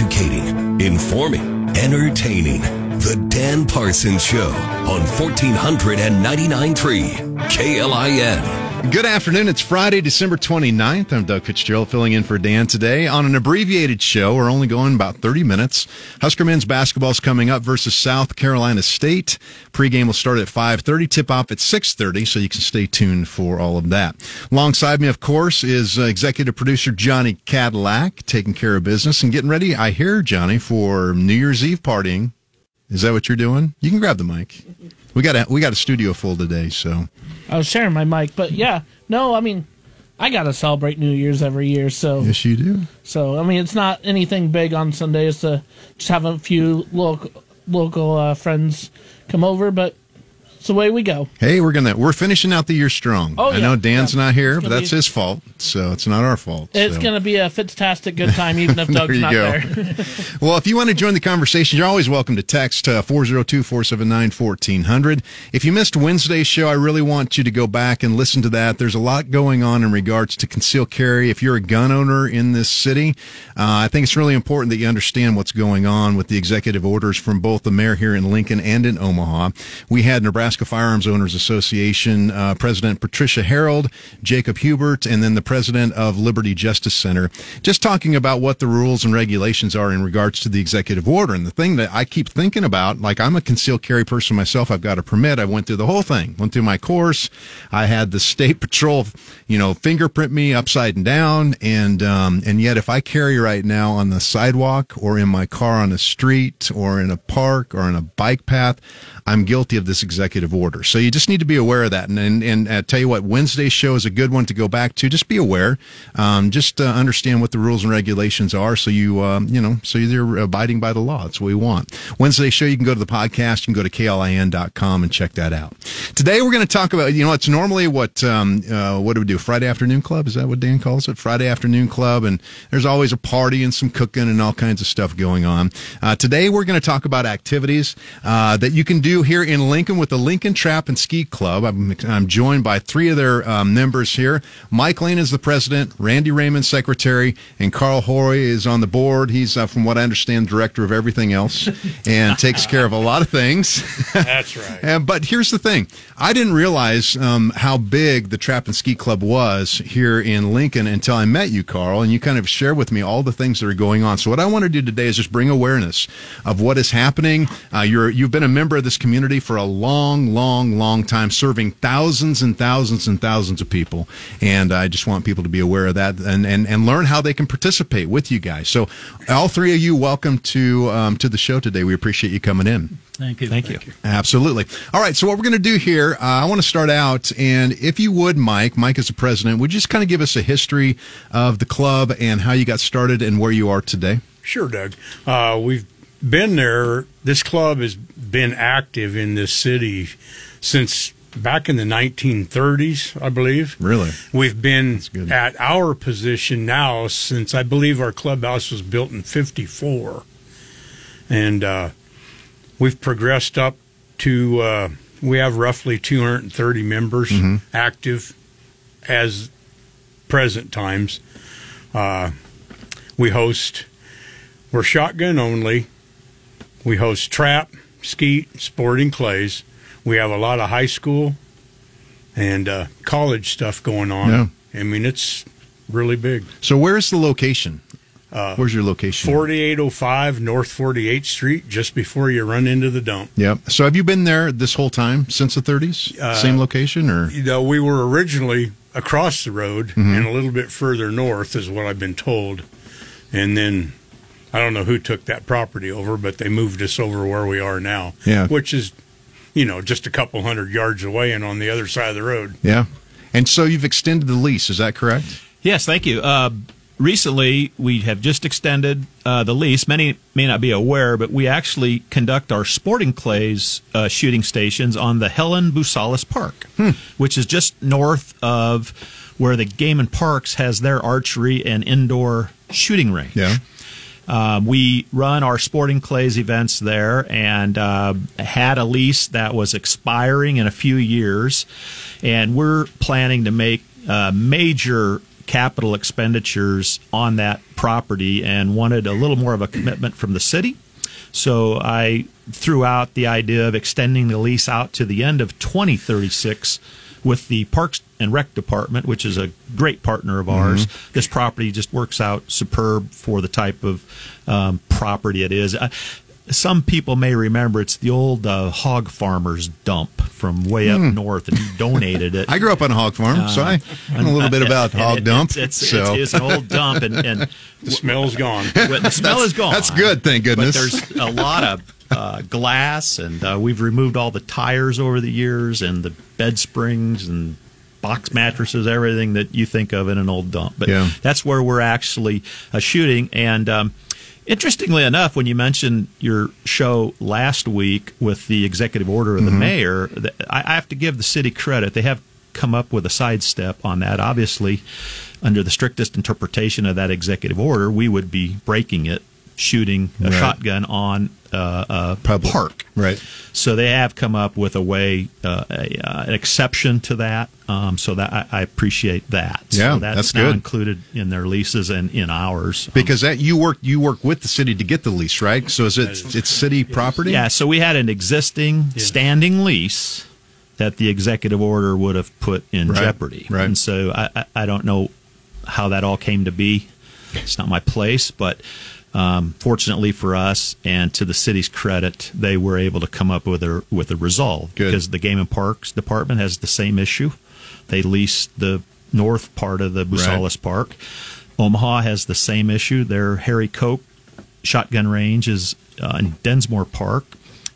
Educating, informing, entertaining. The Dan Parsons Show on 1499.3 KLIN. Good afternoon. It's Friday, December 29th. I'm Doug Fitzgerald filling in for Dan today on an abbreviated show. We're only going about 30 minutes. Husker men's basketball is coming up versus South Carolina State. Pregame will start at 5:30, tip off at 6:30, so you can stay tuned for all of that. Alongside me, of course, is uh, executive producer Johnny Cadillac, taking care of business and getting ready. I hear Johnny for New Year's Eve partying. Is that what you're doing? You can grab the mic. We got a we got a studio full today, so I was sharing my mic, but yeah, no, I mean, I gotta celebrate New Year's every year, so yes, you do. so I mean, it's not anything big on Sunday. It's to just have a few local local uh, friends come over, but the way we go. Hey, we're gonna we're finishing out the year strong. Oh, I yeah. know Dan's Yeah. not here, but that's be- his fault. So it's not our fault. It's so. gonna be a fantastic good time, even if Doug's not go. there. Well, if you want to join the conversation, you're always welcome to text uh, 402 479 1400. If you missed Wednesday's show, I really want you to go back and listen to that. There's a lot going on in regards to concealed carry. If you're a gun owner in this city, uh, I think it's really important that you understand what's going on with the executive orders from both the mayor here in Lincoln and in Omaha. We had Nebraska Firearms Owners Association uh, President Patricia Harold, Jacob Hubert, and then the president of Liberty Justice Center, just talking about what the rules and regulations are in regards to the executive order. And the thing that I keep thinking about, like I'm a concealed carry person myself, I've got a permit. I went through the whole thing, went through my course. I had the state patrol, you know, fingerprint me upside and down, and um, and yet if I carry right now on the sidewalk or in my car on the street or in a park or in a bike path, I'm guilty of this executive order. So you just need to be aware of that. And and, and uh, tell you what, Wednesday's show is a good one to go back to. Just be aware. Um, just uh, understand what the rules and regulations are. So you um, you know so you're abiding by the law. That's what we want. Wednesday's show, you can go to the podcast. You can go to klin.com and check that out. Today we're going to talk about you know it's normally what um, uh, what do we do? Friday afternoon club is that what Dan calls it? Friday afternoon club, and there's always a party and some cooking and all kinds of stuff going on. Uh, today we're going to talk about activities uh, that you can do here in Lincoln with the Lincoln Trap and Skeet Club. I'm, I'm joined by three of their um, members here. Mike Lane is the president, Randy Raymond secretary, and Carl Hoy is on the board. He's, uh, from what I understand, director of everything else and takes care of a lot of things. That's right. And, but here's the thing: I didn't realize um, how big the Trap and Skeet Club was here in Lincoln until I met you, Carl, and you kind of shared with me all the things that are going on. So what I want to do today is just bring awareness of what is happening. Uh, you're you've been a member of this community for a long, long, long long time, serving thousands and thousands and thousands of people, and I just want people to be aware of that and and, and learn how they can participate with you guys. So all three of you, welcome to um, to the show today. We appreciate you coming in. Thank you. Thank you. Absolutely. All right. So what we're going to do here, uh, I want to start out, and if you would, Mike, Mike is the president, would you just kind of give us a history of the club and how you got started and where you are today? Sure, Doug. Uh, we've been there. This club has been active in this city since back in the 1930s, I believe. Really? We've been at our position now since I believe our clubhouse was built in 54. And uh, we've progressed up to, uh, we have roughly 230 members active as present times. Uh, we host, we're shotgun only. We host trap, skeet, sporting clays. We have a lot of high school and uh, college stuff going on. Yeah. I mean, it's really big. So where's the location? Uh, Where's your location? 4805 North 48th Street, just before you run into the dump. Yep. So have you been there this whole time since the 30s? Uh, Same location or? You know, we were originally across the road Mm-hmm. and a little bit further north, is what I've been told. And then I don't know who took that property over, but they moved us over where we are now. Yeah. Which is, you know, just a couple hundred yards away and on the other side of the road. Yeah. And so you've extended the lease, is that correct? Yes, thank you. Uh, recently, we have just extended uh, the lease. Many may not be aware, but we actually conduct our sporting clays uh, shooting stations on the Helen Boosalis Park, which is just north of where the Game and Parks has their archery and indoor shooting range. Yeah. Um, we run our sporting clays events there and uh, had a lease that was expiring in a few years. And we're planning to make uh, major capital expenditures on that property and wanted a little more of a commitment from the city. So I threw out the idea of extending the lease out to the end of 2036 with the Parks and Rec Department, which is a great partner of ours. This property just works out superb for the type of um, property it is. Uh, some people may remember it's the old uh, hog farmer's dump from way up north, and he donated it. I grew up on a hog farm, so I I know a little bit about And hog it- dump. It's, it's, so it's, it's an old dump, and, and The smell's gone. the smell is gone. that's good, thank goodness. But there's a lot of uh, glass, and uh, we've removed all the tires over the years, and the bed springs and box mattresses, everything that you think of in an old dump. But Yeah. that's where we're actually uh, shooting. And um, interestingly enough, when you mentioned your show last week with the executive order of the Mm-hmm. mayor, th- I I have to give the city credit. They have come up with a sidestep on that. Obviously, under the strictest interpretation of that executive order, we would be breaking it, shooting a Right. shotgun on uh, a Public. park. Right. So they have come up with a way, uh, a, uh, an exception to that. Um, so that I, I appreciate that. Yeah, so that's, that's now good. included in their leases and in ours. Um, Because that you work you work with the city to get the lease, right? So is it it's city property? yeah, so we had an existing standing lease that the executive order would have put in Right, jeopardy. right. And so I, I, I don't know how that all came to be. It's not my place, but um, fortunately for us and to the city's credit, they were able to come up with a with a resolve Good. because the Game and Parks Department has the same issue. They lease the north part of the Boosalis Park. Omaha has the same issue. Their Harry Coke shotgun range is uh, in Densmore Park,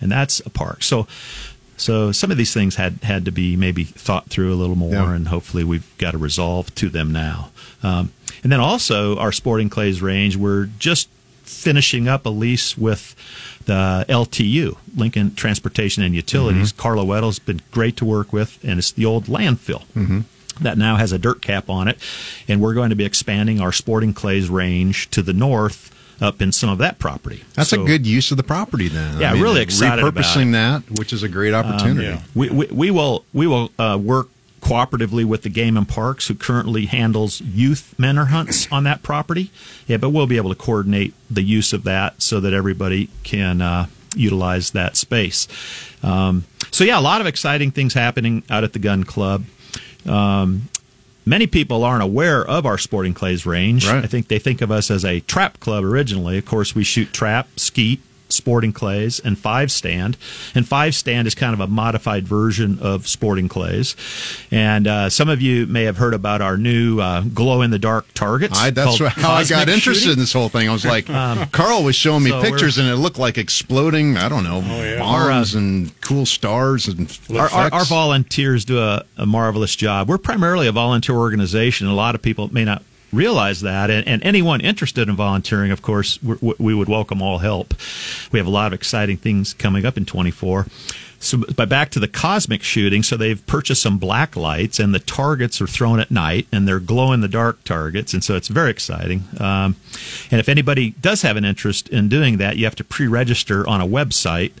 and that's a park. So, so some of these things had had to be maybe thought through a little more, Yeah. and hopefully we've got a resolve to them now. Um, and then also our Sporting Clays range, we're just finishing up a lease with the LTU, Lincoln Transportation and Utilities. Mm-hmm. Carlo Weddle's been great to work with, and it's the old landfill mm-hmm. that now has a dirt cap on it, and we're going to be expanding our Sporting Clays range to the north up in some of that property. That's So a good use of the property then. Yeah, really excited about repurposing that, which is a great um, opportunity. yeah. We, we, we will we will uh, work cooperatively with the Game and Parks, who currently handles youth manor hunts on that property. Yeah, but we'll be able to coordinate the use of that so that everybody can uh, utilize that space. Um, so yeah, a lot of exciting things happening out at the Gun Club. Um, many people aren't aware of our Sporting Clays range. Right. I think they think of us as a trap club originally. Of course, we shoot trap, skeet, sporting clays, and five stand. And five stand is kind of a modified version of sporting clays. And uh, some of you may have heard about our new uh, glow in the dark targets. I, that's called how I got interested Shooting. in this whole thing. I was like, Carl was showing me so pictures, and it looked like exploding. I don't know, yeah. bombs and cool stars and Our, our, our volunteers do a, a marvelous job. We're primarily a volunteer organization. A lot of people may not realize that, and, and anyone interested in volunteering, of course, we would welcome all help. We have a lot of exciting things coming up in 24. So, but back to the cosmic shooting. So they've purchased some black lights, and the targets are thrown at night, and they're glow in the dark targets, and so it's very exciting. Um, and if anybody does have an interest in doing that, you have to pre-register on a website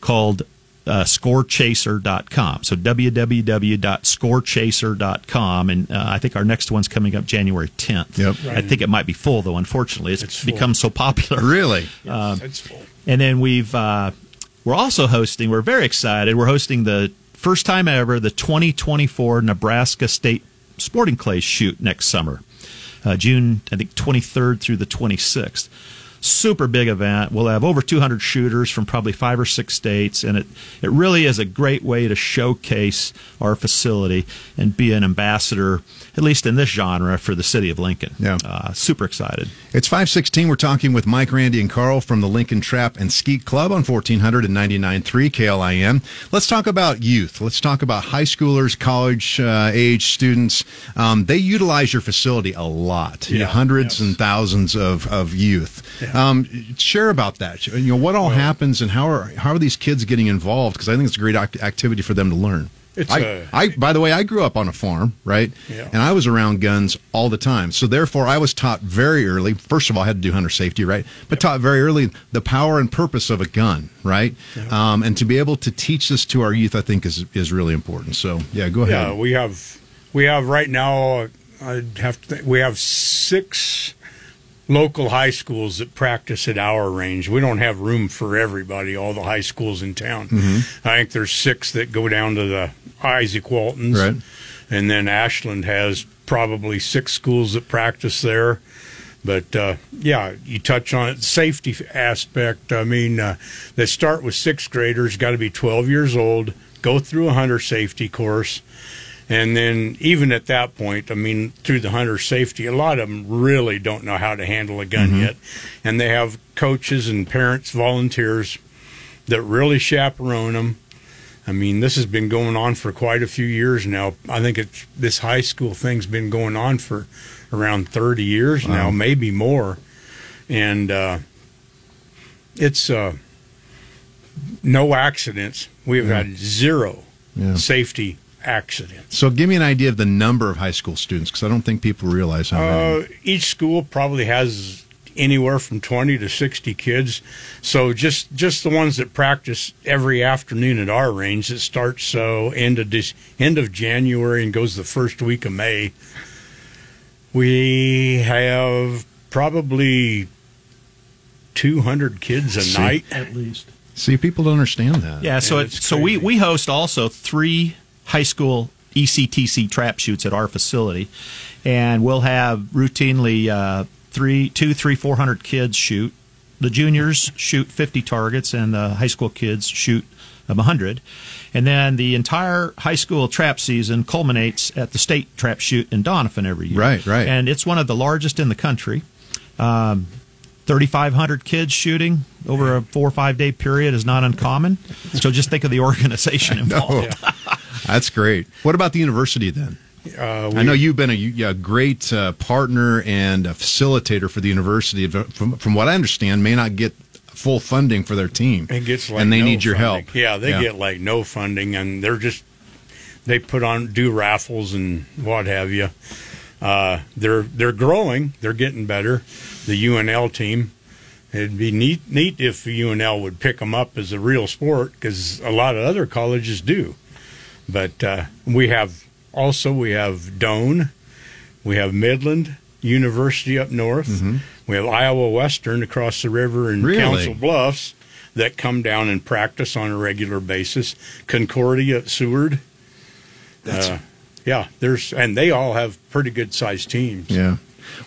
called uh, scorechaser.com. So www.scorechaser.com. And uh, I think our next one's coming up January 10th. Yep. I think it might be full, though, unfortunately. It's, It's become so popular. Really? That's full. And then we've uh, we're also hosting. We're very excited. We're hosting the first time ever the 2024 Nebraska State Sporting Clays shoot next summer, uh, June I think 23rd through the 26th. Super big event. We'll have over 200 shooters from probably five or six states, and it it really is a great way to showcase our facility and be an ambassador, at least in this genre, for the city of Lincoln. Yeah. uh, super excited. It's 516. We're talking with Mike, Randy, and Carl from the Lincoln Trap and Skeet Club on 1499.3 KLIN. Let's talk about youth. Let's talk about high schoolers, college uh, age students. Um, they utilize your facility a lot. You know, Yeah, hundreds yes. and thousands of, of youth. Um, share about that. You know, what all happens and how are, how are these kids getting involved? Because I think it's a great act- activity for them to learn. It's I, a- I, by the way, I grew up on a farm, right? Yeah. And I was around guns all the time. So therefore, I was taught very early. First of all, I had to do hunter safety, right? But taught very early the power and purpose of a gun, right? Um, and to be able to teach this to our youth, I think is is really important. So yeah, go ahead. Yeah, we have we have right now I'd have to think. We have six local high schools that practice at our range. We don't have room for everybody, all the high schools in town. I think there's six that go down to the Izaak Waltons. Right. And then Ashland has probably six schools that practice there. But uh, yeah, you touch on it. Safety aspect. I mean, uh, they start with sixth graders, got to be 12 years old, go through a hunter safety course. And then, even at that point, I mean, through the hunter safety, a lot of them really don't know how to handle a gun yet. And they have coaches and parents, volunteers that really chaperone them. I mean, this has been going on for quite a few years now. I think it's this high school thing's been going on for around 30 years now, maybe more. And uh, it's uh, no accidents. We have had zero Yeah. safety accidents. So give me an idea of the number of high school students because I don't think people realize how many. Uh, each school probably has anywhere from 20 to 60 kids. So just just the ones that practice every afternoon at our range that starts so end of this, end of January and goes the first week of May. We have probably 200 kids a See? night. at least. See, people don't understand that. Yeah, so Yeah, it, so we, we host also three high school ECTC trap shoots at our facility, and we'll have routinely uh, three, two, three, four hundred kids shoot. The juniors shoot fifty targets, and the high school kids shoot um, hundred. And then the entire high school trap season culminates at the state trap shoot in Doniphan every year. Right, right. And it's one of the largest in the country. Um, 3,500 kids shooting over a four or five day period is not uncommon. So just think of the organization involved. That's great. What about the university then? Uh, I know you've been a, a great uh, partner and a facilitator for the university. From, from what I understand, may not get full funding for their team. It gets like and they no need your funding. help. Yeah, they get like no funding, and they're just they put on do raffles and what have you. Uh, they're they're growing. They're getting better. The UNL team. It'd be neat neat if UNL would pick them up as a real sport because a lot of other colleges do. But uh, we have also we have Doane, we have Midland University up north, we have Iowa Western across the river in Really? Council Bluffs that come down and practice on a regular basis. Concordia at Seward. Uh, yeah, there's and they all have pretty good sized teams. Yeah.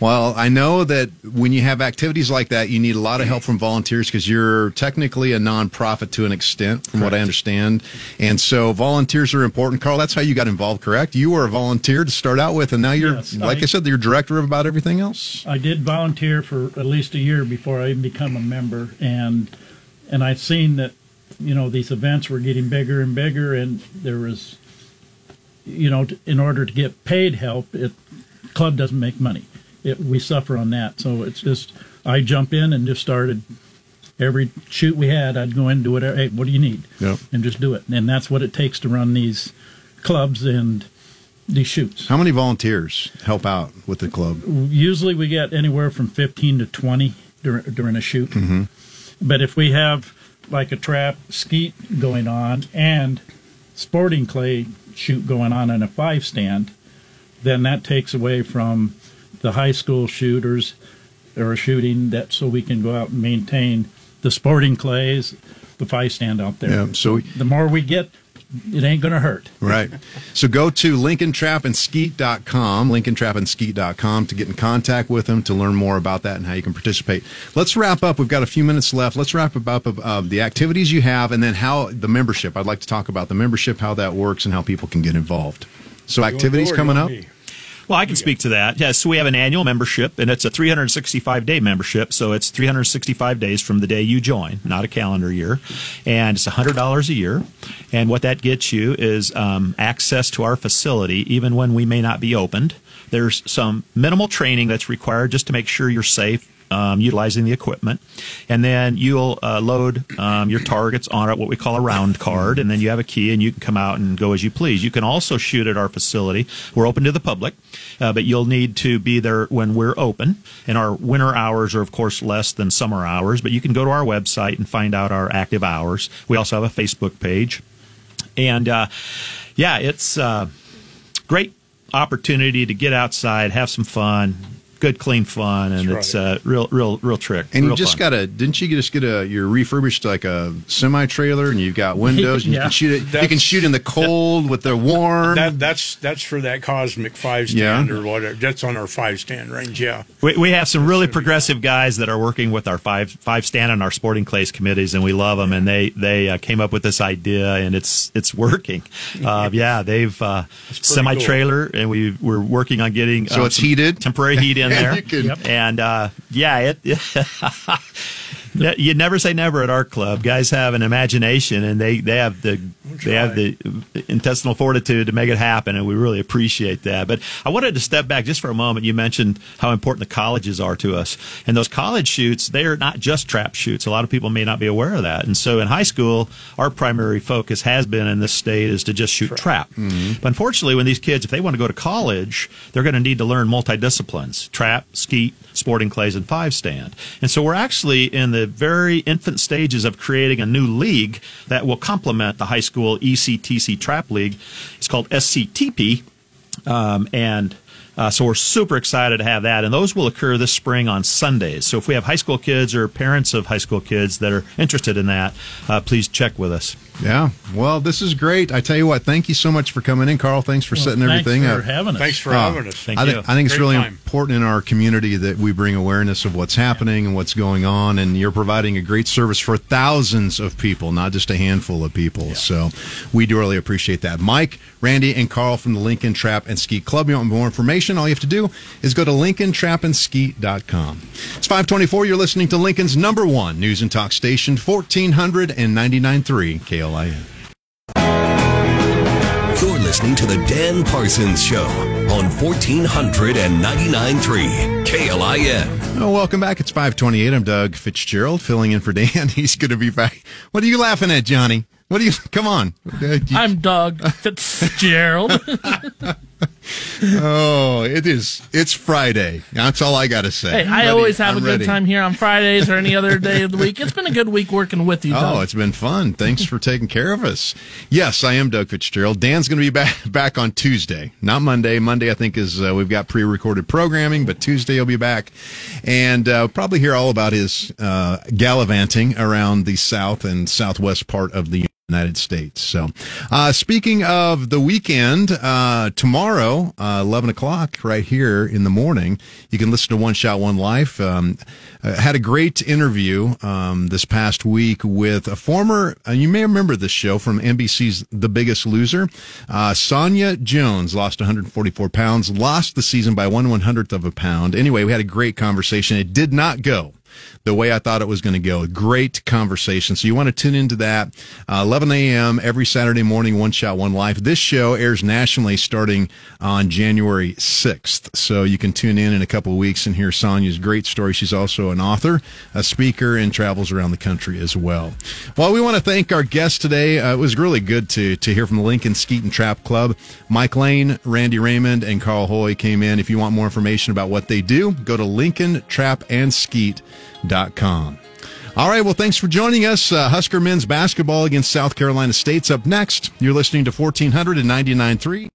Well, I know that when you have activities like that, you need a lot of help from volunteers because you're technically a nonprofit to an extent, from what I understand. And so volunteers are important. Carl, that's how you got involved, correct? You were a volunteer to start out with, and now you're, Yes, like I, I- said, you're director of about everything else. I did volunteer for at least a year before I even become a member, and and I've seen that you know these events were getting bigger and bigger, and there was, you know, in order to get paid help, it club doesn't make money. It, we suffer on that, so it's just I jump in and just started. Every shoot we had, I'd go in and do whatever. Hey, what do you need? Yep. And just do it, and that's what it takes to run these clubs and these shoots. How many volunteers help out with the club? usually we get anywhere from 15 to 20 during, during a shoot. Mm-hmm. But if we have like a trap skeet going on and sporting clay shoot going on in a five stand, then that takes away from the high school shooters or shooting that so we can go out and maintain the sporting clays, the five stand out there. Yeah, so- the more we get, it ain't going to hurt. Right. So go to LincolnTrapandSkeet.com, LincolnTrapandSkeet.com to get in contact with them to learn more about that and how you can participate. Let's wrap up. We've got a few minutes left. Let's wrap up uh, the activities you have and then how the membership. I'd like to talk about the membership, how that works, and how people can get involved. So activities coming up. me? Well, I can speak to that. Yes, so we have an annual membership, and it's a 365 day membership. So it's 365 days from the day you join, not a calendar year. And it's $100 a year. And what that gets you is um, access to our facility, even when we may not be opened. There's some minimal training that's required just to make sure you're safe. Um, utilizing the equipment, and then you'll uh, load um, your targets on what we call a round card, and then you have a key, and you can come out and go as you please. You can also shoot at our facility. We're open to the public, uh, but you'll need to be there when we're open. And our winter hours are, of course, less than summer hours, but you can go to our website and find out our active hours. We also have a Facebook page. And uh, yeah, it's uh, great opportunity to get outside, have some fun, good, clean fun, and That's it's a real, real, real trick. And you just fun. got a didn't you just get a you're refurbished like a semi trailer and you've got windows and you can shoot it you can shoot in the cold with the warm. That that's that's for that cosmic five Yeah. stand or whatever. That's on our five stand range. Yeah. We, we have some really progressive guys that are working with our five five stand and our sporting clays committees, and we love them. And they they uh, came up with this idea, and it's it's working. Uh, yeah, they've uh, semi trailer, and we we're working on getting So uh, it's heated? temporary heat in And there. you can- Yep. And uh, yeah, it. Yeah, you never say never at our club. Guys have an imagination, and they, they have the they have the intestinal fortitude to make it happen, and we really appreciate that. But I wanted to step back just for a moment. You mentioned how important the colleges are to us, and those college shoots they are not just trap shoots. A lot of people may not be aware of that, and so in high school, our primary focus has been in this state is to just shoot trap. Mm-hmm. But unfortunately, when these kids, if they want to go to college, they're going to need to learn multidisciplines: trap, skeet, sporting clays, and five stand. And so we're actually in the very infant stages of creating a new league that will complement the high school ECTC trap league. It's called SCTP. Um, and uh, so we're super excited to have that, and those will occur this spring on Sundays. So if we have high school kids or parents of high school kids that are interested in that, uh, please check with us. yeah. Well, this is great. I tell you what, thank you so much for coming in, Carl. Thanks for setting Thanks everything for up. having us. Thanks for Oh, having us. Thank I, you. think I think it's Great really time. important in our community that we bring awareness of what's happening and what's going on, and you're providing a great service for thousands of people, not just a handful of people. So we do really appreciate that. Mike, Randy, and Carl from the Lincoln Trap and Skeet Club. You want more information? All you have to do is go to lincolntrapandskeet.com. It's 524. You're listening to Lincoln's number one news and talk station, 1499.3 KLIN. You're listening to the Dan Parsons Show on 1499.3 KLIN. Oh, welcome back. It's 528. I'm Doug Fitzgerald filling in for Dan. He's going to be back. What are you laughing at, Johnny? What are you? Come on. I'm Doug Fitzgerald. oh, it is. It's Friday. That's all I got to say. hey, I'm I ready. always have I'm a good ready. time here on Fridays or any other day of the week. It's been a good week working with you, Doug. Oh, it's been fun. Thanks for taking care of us. Yes, I am Doug Fitzgerald. Dan's going to be back back on Tuesday, not Monday. Monday, I think, is uh, we've got pre-recorded programming, but Tuesday he'll be back, and uh, probably hear all about his uh, gallivanting around the south and southwest part of the United States. So, uh, speaking of the weekend, uh, tomorrow, uh, 11 o'clock, right here in the morning, you can listen to One Shot, One Life. Um, uh, had a great interview um, this past week with a former, uh, you may remember this show from NBC's The Biggest Loser. Uh, Sonia Jones lost 144 pounds, lost the season by one one hundredth of a pound. Anyway, we had a great conversation. It did not go the way I thought it was going to go. Great conversation. So you want to tune into that. Uh, 11 a.m. every Saturday morning, One Shot, One Life. This show airs nationally starting on January 6th. So you can tune in in a couple of weeks and hear Sonia's great story. She's also an author, a speaker, and travels around the country as well. Well, we want to thank our guests today. Uh, it was really good to, to hear from the Lincoln Skeet and Trap Club. Mike Lane, Randy Raymond, and Carl Hoy came in. If you want more information about what they do, go to Lincoln Trap and Skeet com. All right, well, thanks for joining us. Uh, Husker men's basketball against South Carolina State's up next. You're listening to 1499.3.